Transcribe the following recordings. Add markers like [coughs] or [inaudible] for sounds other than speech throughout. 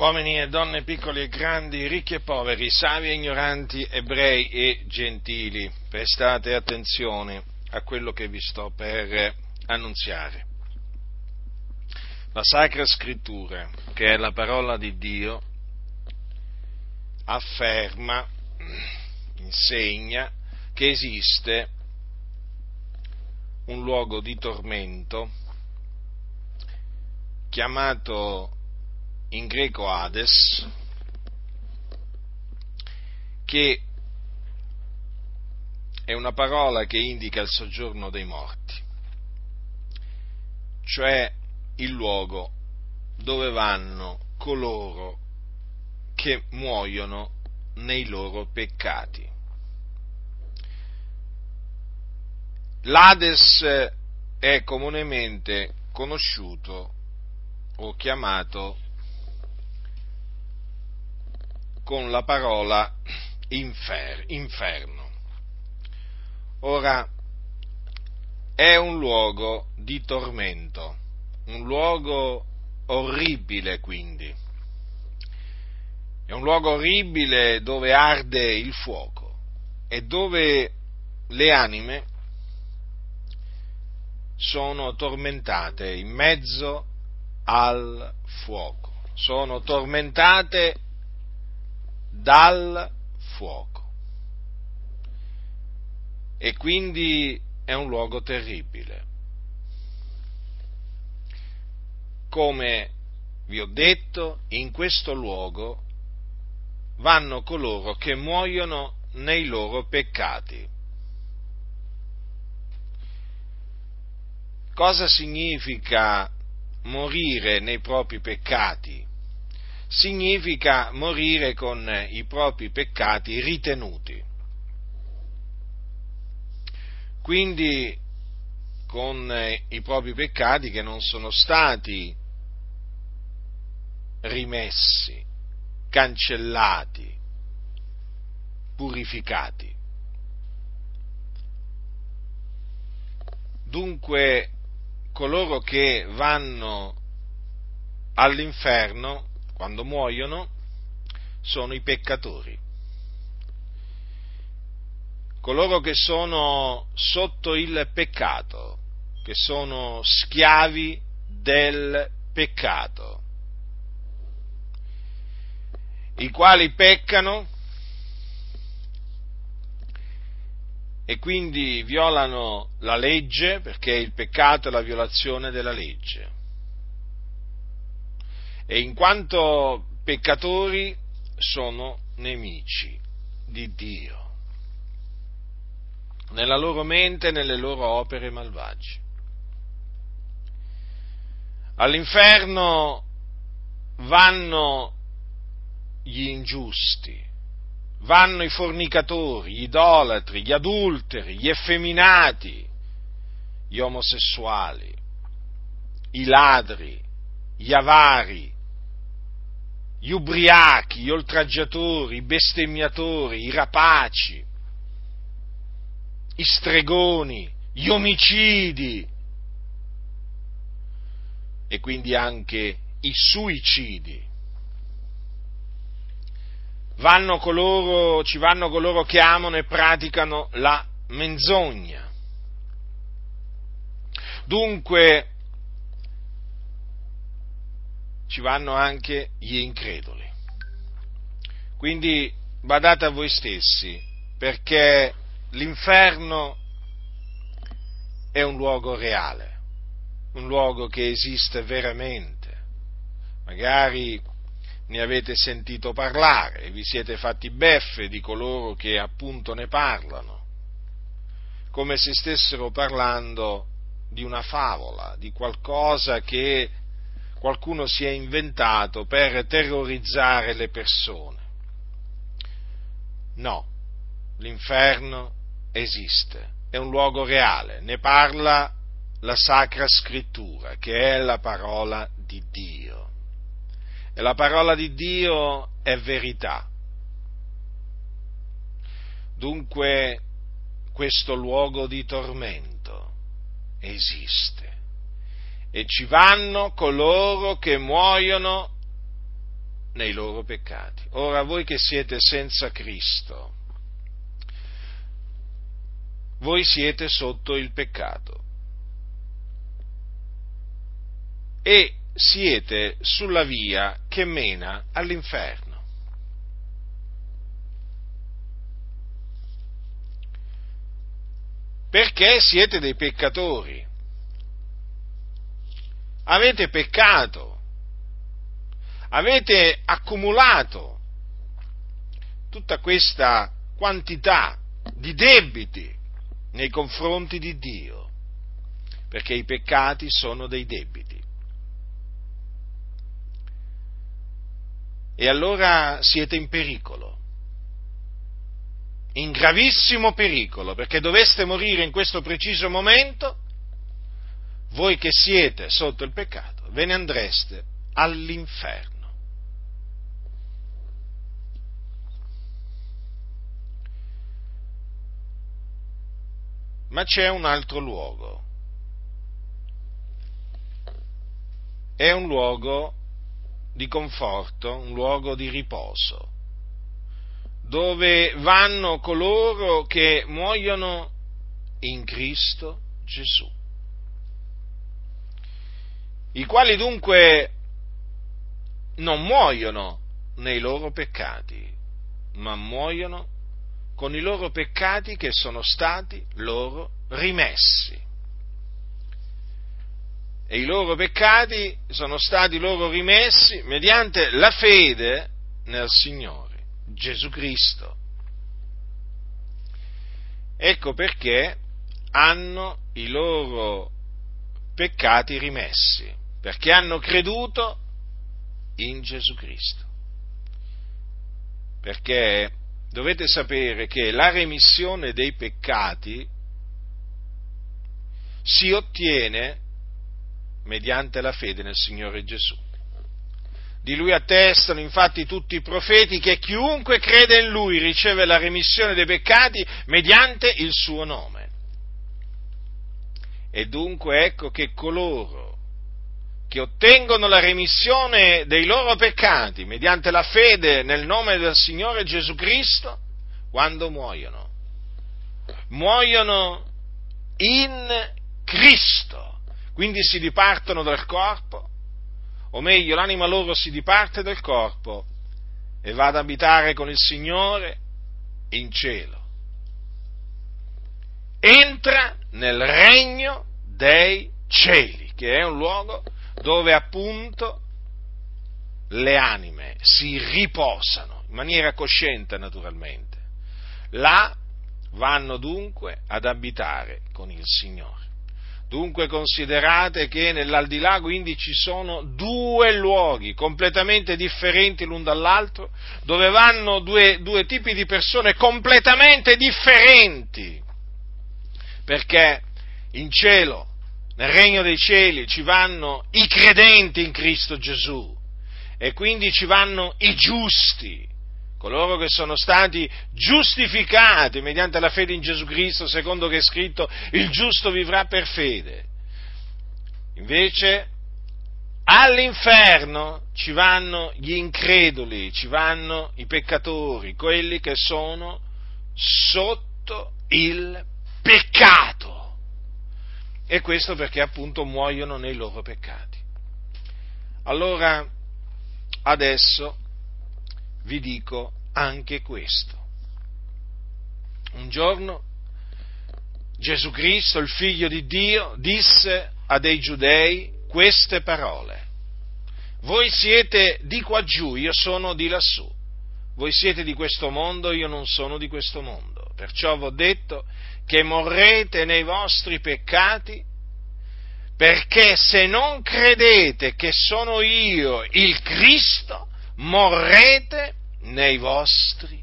uomini e donne piccoli e grandi, ricchi e poveri, savi e ignoranti, ebrei e gentili, prestate attenzione a quello che vi sto per annunziare. La Sacra Scrittura, che è la parola di Dio, afferma, insegna che esiste un luogo di tormento chiamato in greco Hades, che è una parola che indica il soggiorno dei morti, cioè il luogo dove vanno coloro che muoiono nei loro peccati. L'Hades è comunemente conosciuto o chiamato con la parola infer, inferno. Ora, è un luogo di tormento, un luogo orribile quindi. È un luogo orribile dove arde il fuoco e dove le anime sono tormentate in mezzo al fuoco, sono tormentate dal fuoco. E quindi è un luogo terribile. Come vi ho detto, in questo luogo vanno coloro che muoiono nei loro peccati. Cosa significa morire nei propri peccati? Significa morire con i propri peccati ritenuti. Quindi con i propri peccati che non sono stati rimessi, cancellati, purificati. Dunque coloro che vanno all'inferno quando muoiono, sono i peccatori. Coloro che sono sotto il peccato, che sono schiavi del peccato, i quali peccano e quindi violano la legge, perché il peccato è la violazione della legge e in quanto peccatori sono nemici di Dio, nella loro mente e nelle loro opere malvagie. All'inferno vanno gli ingiusti, vanno i fornicatori, gli idolatri, gli adulteri, gli effeminati, gli omosessuali, i ladri, gli avari, gli ubriachi, gli oltraggiatori, i bestemmiatori, i rapaci, i stregoni, gli omicidi e quindi anche i suicidi. Vanno coloro, ci vanno coloro che amano e praticano la menzogna. Dunque, ci vanno anche gli increduli. Quindi badate a voi stessi, perché l'inferno è un luogo reale, un luogo che esiste veramente. Magari ne avete sentito parlare e vi siete fatti beffe di coloro che appunto ne parlano, come se stessero parlando di una favola, di qualcosa che qualcuno si è inventato per terrorizzare le persone. No, l'inferno esiste, è un luogo reale, ne parla la Sacra Scrittura, che è la parola di Dio. E la parola di Dio è verità. Dunque questo luogo di tormento esiste e ci vanno coloro che muoiono nei loro peccati. Ora voi che siete senza Cristo, voi siete sotto il peccato e siete sulla via che mena all'inferno. Perché siete dei peccatori. Avete peccato. Avete accumulato tutta questa quantità di debiti nei confronti di Dio, perché i peccati sono dei debiti. E allora siete in pericolo, in gravissimo pericolo, perché doveste morire in questo preciso momento, voi che siete sotto il peccato, ve ne andreste all'inferno. ma c'è un altro luogo. È un luogo di conforto, un luogo di riposo, dove vanno coloro che muoiono in Cristo Gesù, i quali dunque non muoiono nei loro peccati, ma muoiono con i loro peccati che sono stati loro rimessi. E i loro peccati sono stati loro rimessi mediante la fede nel Signore Gesù Cristo. Ecco perché hanno i loro peccati rimessi, perché hanno creduto in Gesù Cristo. Perché dovete sapere che la remissione dei peccati si ottiene mediante la fede nel Signore Gesù. Di lui attestano infatti tutti i profeti che chiunque crede in lui riceve la remissione dei peccati mediante il suo nome. E dunque ecco che coloro che ottengono la remissione dei loro peccati mediante la fede nel nome del Signore Gesù Cristo, quando muoiono. Muoiono in Cristo, quindi si dipartono dal corpo, o meglio l'anima loro si diparte dal corpo e va ad abitare con il Signore in cielo. Entra nel regno dei cieli, che è un luogo dove appunto le anime si riposano, in maniera cosciente naturalmente. Là vanno dunque ad abitare con il Signore. Dunque considerate che nell'aldilà quindi ci sono due luoghi completamente differenti l'un dall'altro, dove vanno due, due tipi di persone completamente differenti. Perché in cielo nel regno dei cieli ci vanno i credenti in Cristo Gesù e quindi ci vanno i giusti, coloro che sono stati giustificati mediante la fede in Gesù Cristo, secondo che è scritto il giusto vivrà per fede. Invece all'inferno ci vanno gli increduli, ci vanno i peccatori, quelli che sono sotto il peccato e questo perché appunto muoiono nei loro peccati. Allora, adesso vi dico anche questo. Un giorno Gesù Cristo, il figlio di Dio, disse a dei giudei queste parole. Voi siete di qua giù, io sono di lassù. Voi siete di questo mondo, io non sono di questo mondo. Perciò vi ho detto che morrete nei vostri peccati, perché se non credete che sono io il Cristo, morrete nei vostri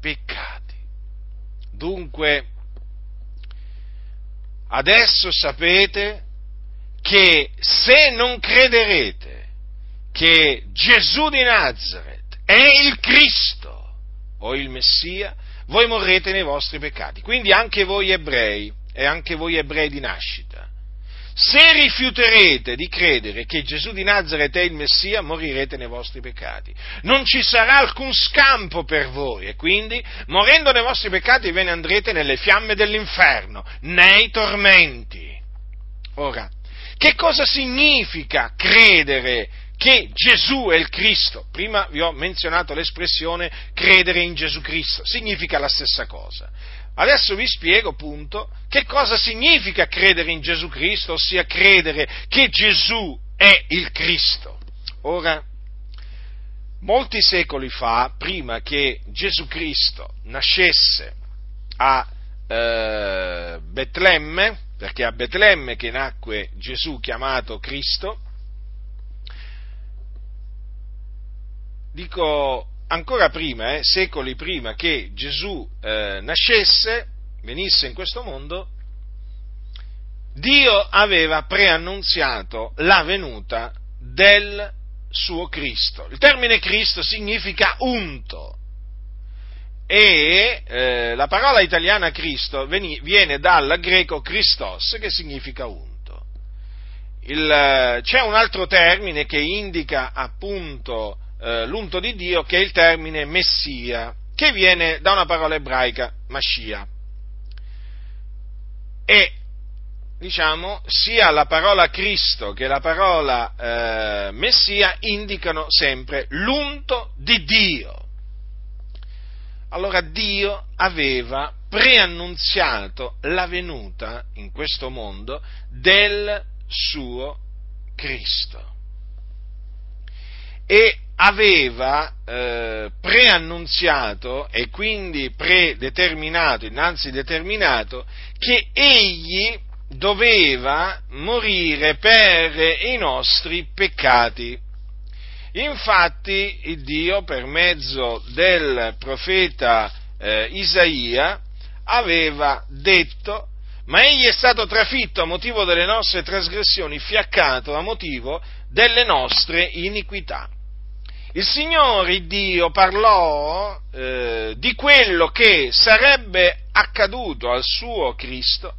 peccati. Dunque, adesso sapete che se non crederete che Gesù di Nazareth è il Cristo o il Messia, voi morrete nei vostri peccati. Quindi anche voi ebrei, e anche voi ebrei di nascita, se rifiuterete di credere che Gesù di Nazareth è il Messia, morirete nei vostri peccati. Non ci sarà alcun scampo per voi e quindi, morendo nei vostri peccati, ve ne andrete nelle fiamme dell'inferno, nei tormenti. Ora, che cosa significa credere che Gesù è il Cristo? Prima vi ho menzionato l'espressione credere in Gesù Cristo, significa la stessa cosa. Adesso vi spiego appunto che cosa significa credere in Gesù Cristo, ossia credere che Gesù è il Cristo. Ora, molti secoli fa, prima che Gesù Cristo nascesse a eh, Betlemme, perché a Betlemme che nacque Gesù chiamato Cristo, dico ancora prima, eh, secoli prima che Gesù eh, nascesse, venisse in questo mondo, Dio aveva preannunziato la venuta del suo Cristo. Il termine Cristo significa unto e eh, la parola italiana Cristo viene dal greco Christos che significa unto. Il, c'è un altro termine che indica appunto eh, l'unto di Dio che è il termine Messia, che viene da una parola ebraica, Mashiach. E diciamo, sia la parola Cristo che la parola eh, Messia indicano sempre l'unto di Dio. Allora Dio aveva preannunziato la venuta in questo mondo del suo Cristo. E aveva eh, preannunziato e quindi predeterminato, innanzi determinato, che egli doveva morire per i nostri peccati. Infatti Dio per mezzo del profeta eh, Isaia aveva detto ma egli è stato trafitto a motivo delle nostre trasgressioni, fiaccato a motivo delle nostre iniquità. Il Signore Dio parlò eh, di quello che sarebbe accaduto al suo Cristo,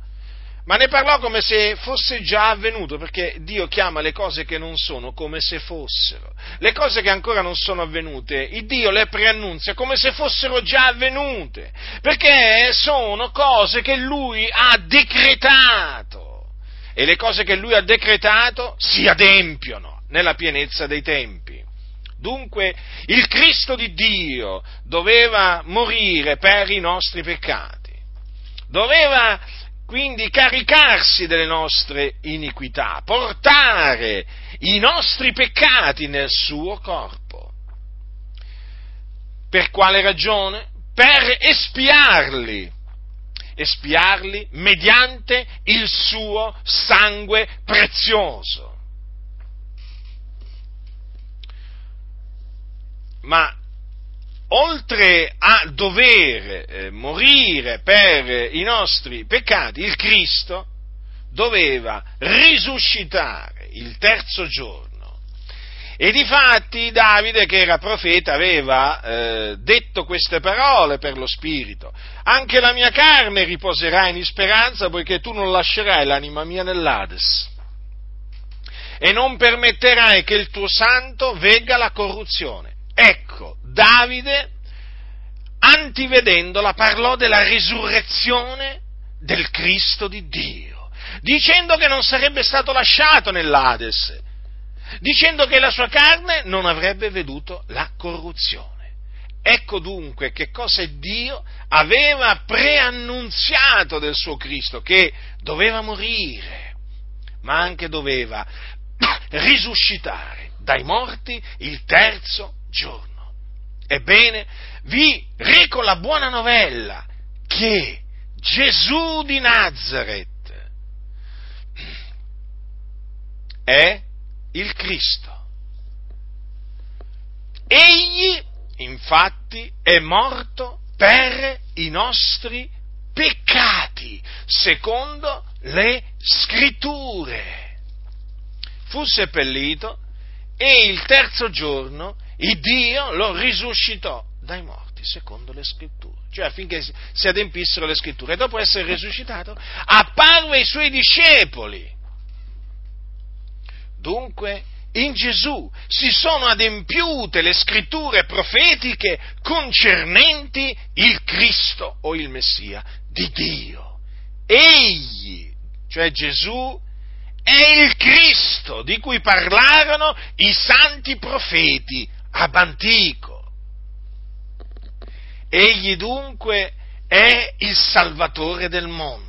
ma ne parlò come se fosse già avvenuto, perché Dio chiama le cose che non sono come se fossero. Le cose che ancora non sono avvenute, il Dio le preannunzia come se fossero già avvenute, perché sono cose che Lui ha decretato. E le cose che Lui ha decretato si adempiono nella pienezza dei tempi. Dunque il Cristo di Dio doveva morire per i nostri peccati, doveva quindi caricarsi delle nostre iniquità, portare i nostri peccati nel suo corpo. Per quale ragione? Per espiarli, espiarli mediante il suo sangue prezioso. Ma oltre a dover eh, morire per i nostri peccati, il Cristo doveva risuscitare il terzo giorno. E difatti Davide, che era profeta, aveva eh, detto queste parole per lo Spirito. Anche la mia carne riposerà in speranza, poiché tu non lascerai l'anima mia nell'Ades. E non permetterai che il tuo santo vegga la corruzione. Ecco, Davide, antivedendola, parlò della risurrezione del Cristo di Dio, dicendo che non sarebbe stato lasciato nell'Ades, dicendo che la sua carne non avrebbe veduto la corruzione. Ecco dunque che cosa Dio aveva preannunziato del suo Cristo, che doveva morire, ma anche doveva [coughs] risuscitare dai morti il terzo. Ebbene, vi reco la buona novella che Gesù di Nazareth è il Cristo. Egli, infatti, è morto per i nostri peccati, secondo le scritture. Fu seppellito e il terzo giorno il Dio lo risuscitò dai morti, secondo le scritture, cioè affinché si adempissero le scritture. E dopo essere risuscitato, apparve ai suoi discepoli. Dunque, in Gesù si sono adempiute le scritture profetiche concernenti il Cristo o il Messia di Dio. Egli, cioè Gesù, è il Cristo di cui parlarono i santi profeti ab antico. Egli dunque è il Salvatore del mondo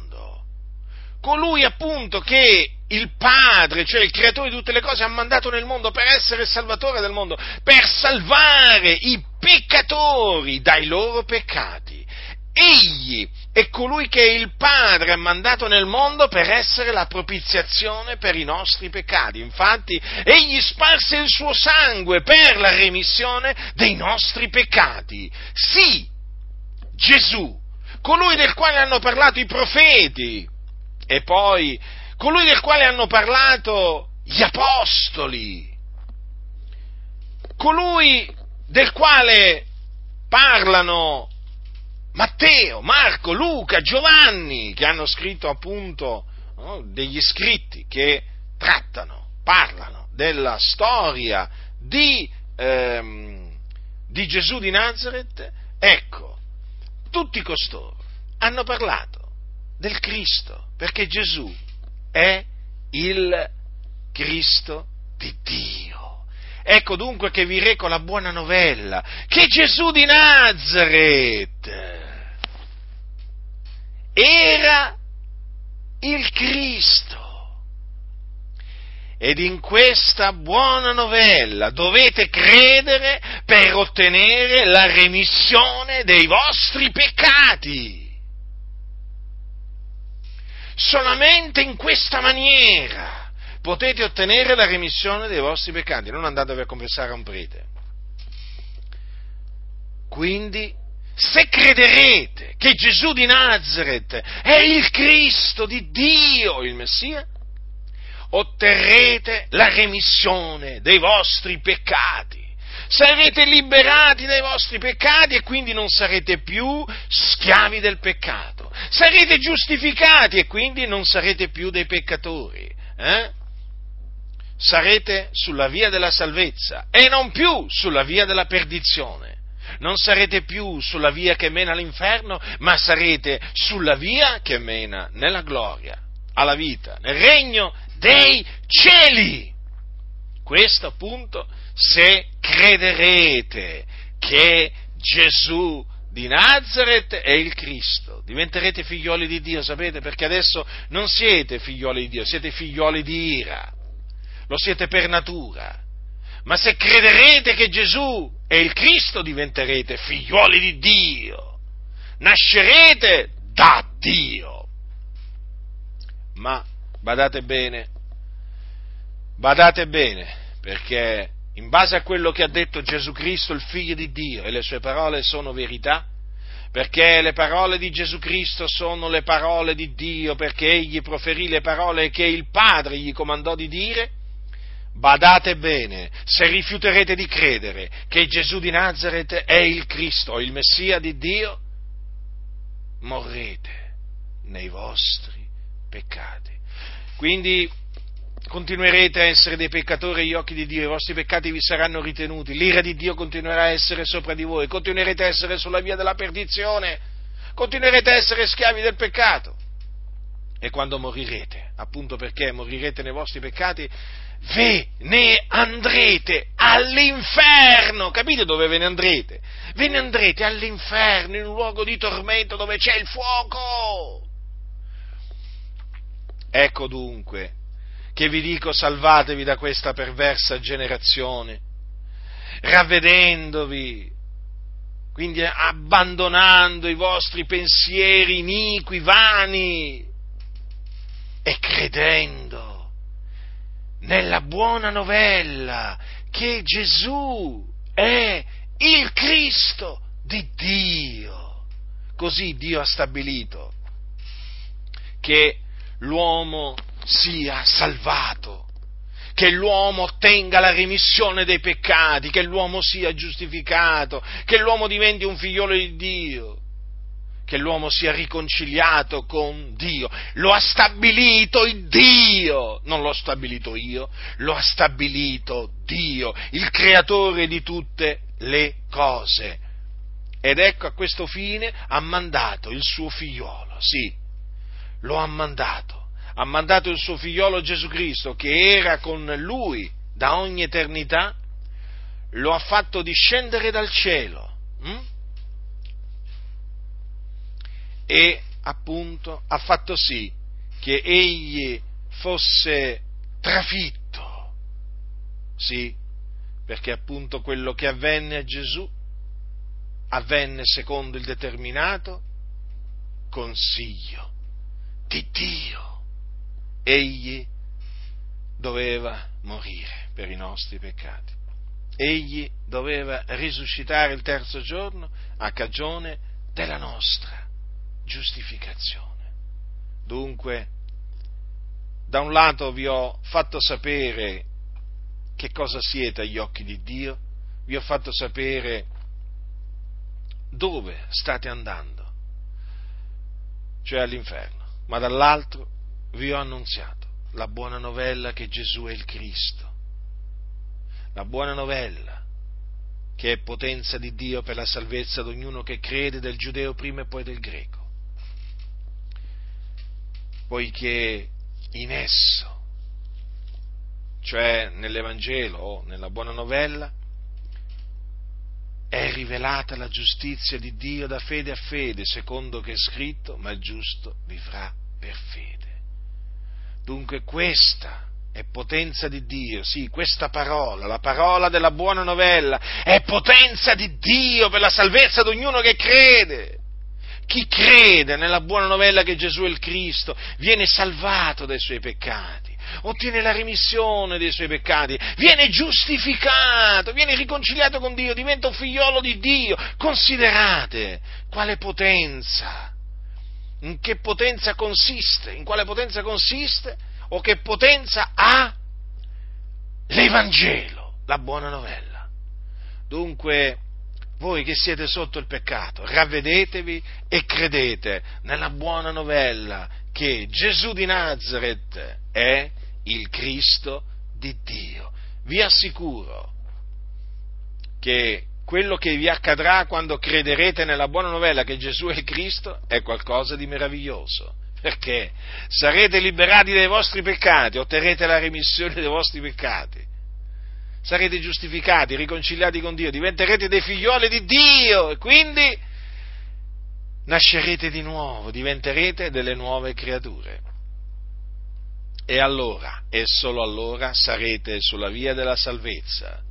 colui appunto che il Padre, cioè il creatore di tutte le cose, ha mandato nel mondo per essere il salvatore del mondo, per salvare i peccatori dai loro peccati. Egli è colui che il Padre ha mandato nel mondo per essere la propiziazione per i nostri peccati. Infatti, egli sparse il suo sangue per la remissione dei nostri peccati. Sì, Gesù, colui del quale hanno parlato i profeti, e poi colui del quale hanno parlato gli apostoli, colui del quale parlano Matteo, Marco, Luca, Giovanni, che hanno scritto appunto no, degli scritti che trattano, parlano della storia di, ehm, di Gesù di Nazareth, ecco, tutti costoro hanno parlato del Cristo, perché Gesù è il Cristo di Dio. Ecco dunque che vi reco la buona novella, che Gesù di Nazareth era il Cristo. Ed in questa buona novella dovete credere per ottenere la remissione dei vostri peccati. Solamente in questa maniera potete ottenere la remissione dei vostri peccati, non andatevi a confessare a un prete. Quindi, se crederete che Gesù di Nazareth è il Cristo di Dio, il Messia, otterrete la remissione dei vostri peccati sarete liberati dai vostri peccati e quindi non sarete più schiavi del peccato. Sarete giustificati e quindi non sarete più dei peccatori. Eh? Sarete sulla via della salvezza e non più sulla via della perdizione. Non sarete più sulla via che mena all'inferno, ma sarete sulla via che mena nella gloria, alla vita, nel regno dei cieli. Questo appunto se crederete che Gesù di Nazareth è il Cristo, diventerete figlioli di Dio, sapete? Perché adesso non siete figlioli di Dio, siete figlioli di ira, lo siete per natura. Ma se crederete che Gesù è il Cristo, diventerete figlioli di Dio, nascerete da Dio. Ma badate bene, badate bene, perché in base a quello che ha detto Gesù Cristo, il figlio di Dio, e le sue parole sono verità, perché le parole di Gesù Cristo sono le parole di Dio, perché egli proferì le parole che il Padre gli comandò di dire, badate bene, se rifiuterete di credere che Gesù di Nazareth è il Cristo, il Messia di Dio, morrete nei vostri peccati. Quindi continuerete a essere dei peccatori agli occhi di Dio, i vostri peccati vi saranno ritenuti, l'ira di Dio continuerà a essere sopra di voi, continuerete a essere sulla via della perdizione, continuerete a essere schiavi del peccato. E quando morirete, appunto perché morirete nei vostri peccati, ve ne andrete all'inferno. Capite dove ve ne andrete? Ve ne andrete all'inferno, in un luogo di tormento dove c'è il fuoco. Ecco dunque che vi dico salvatevi da questa perversa generazione, ravvedendovi, quindi abbandonando i vostri pensieri iniqui, vani e credendo nella buona novella che Gesù è il Cristo di Dio. Così Dio ha stabilito che l'uomo sia salvato, che l'uomo ottenga la remissione dei peccati, che l'uomo sia giustificato, che l'uomo diventi un figliolo di Dio, che l'uomo sia riconciliato con Dio. Lo ha stabilito il Dio, non l'ho stabilito io, lo ha stabilito Dio, il creatore di tutte le cose. Ed ecco a questo fine ha mandato il suo figliolo, sì, lo ha mandato, ha mandato il suo figliolo Gesù Cristo che era con lui da ogni eternità, lo ha fatto discendere dal cielo. Hm? E appunto ha fatto sì che egli fosse trafitto. Sì, perché appunto quello che avvenne a Gesù avvenne secondo il determinato consiglio di Dio. Egli doveva morire per i nostri peccati. Egli doveva risuscitare il terzo giorno a cagione della nostra giustificazione. Dunque, da un lato vi ho fatto sapere che cosa siete agli occhi di Dio, vi ho fatto sapere dove state andando, cioè all'inferno, ma dall'altro vi ho annunziato la buona novella che Gesù è il Cristo, la buona novella che è potenza di Dio per la salvezza di ognuno che crede, del giudeo prima e poi del greco poiché in esso, cioè nell'Evangelo o nella buona novella, è rivelata la giustizia di Dio da fede a fede, secondo che è scritto, ma il giusto vivrà per fede. Dunque questa è potenza di Dio, sì, questa parola, la parola della buona novella, è potenza di Dio per la salvezza di ognuno che crede. Chi crede nella buona novella che Gesù è il Cristo viene salvato dai suoi peccati, ottiene la remissione dei suoi peccati, viene giustificato, viene riconciliato con Dio, diventa un figliolo di Dio. Considerate quale potenza, in che potenza consiste, in quale potenza consiste o che potenza ha l'Evangelo, la buona novella. Dunque, voi che siete sotto il peccato, ravvedetevi e credete nella buona novella che Gesù di Nazareth è il Cristo di Dio. Vi assicuro che quello che vi accadrà quando crederete nella buona novella che Gesù è il Cristo è qualcosa di meraviglioso. Perché sarete liberati dai vostri peccati, otterrete la remissione dei vostri peccati sarete giustificati, riconciliati con Dio, diventerete dei figlioli di Dio e quindi nascerete di nuovo, diventerete delle nuove creature. E allora, e solo allora, sarete sulla via della salvezza.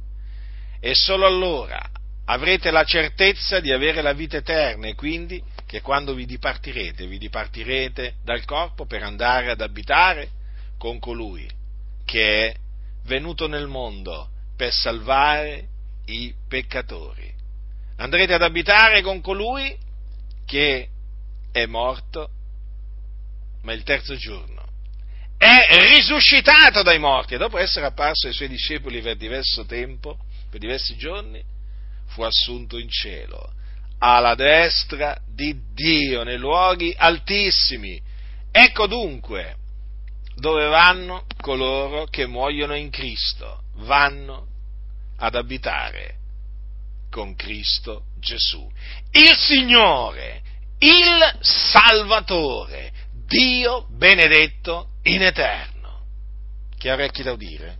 E solo allora avrete la certezza di avere la vita eterna e quindi che quando vi dipartirete, vi dipartirete dal corpo per andare ad abitare con colui che è venuto nel mondo per salvare i peccatori. Andrete ad abitare con colui che è morto, ma il terzo giorno è risuscitato dai morti e dopo essere apparso ai suoi discepoli per diverso tempo, per diversi giorni, fu assunto in cielo, alla destra di Dio, nei luoghi altissimi. Ecco dunque dove vanno coloro che muoiono in Cristo, vanno ad abitare con Cristo Gesù. Il Signore, il Salvatore, Dio benedetto in eterno. Chi ha orecchi da udire?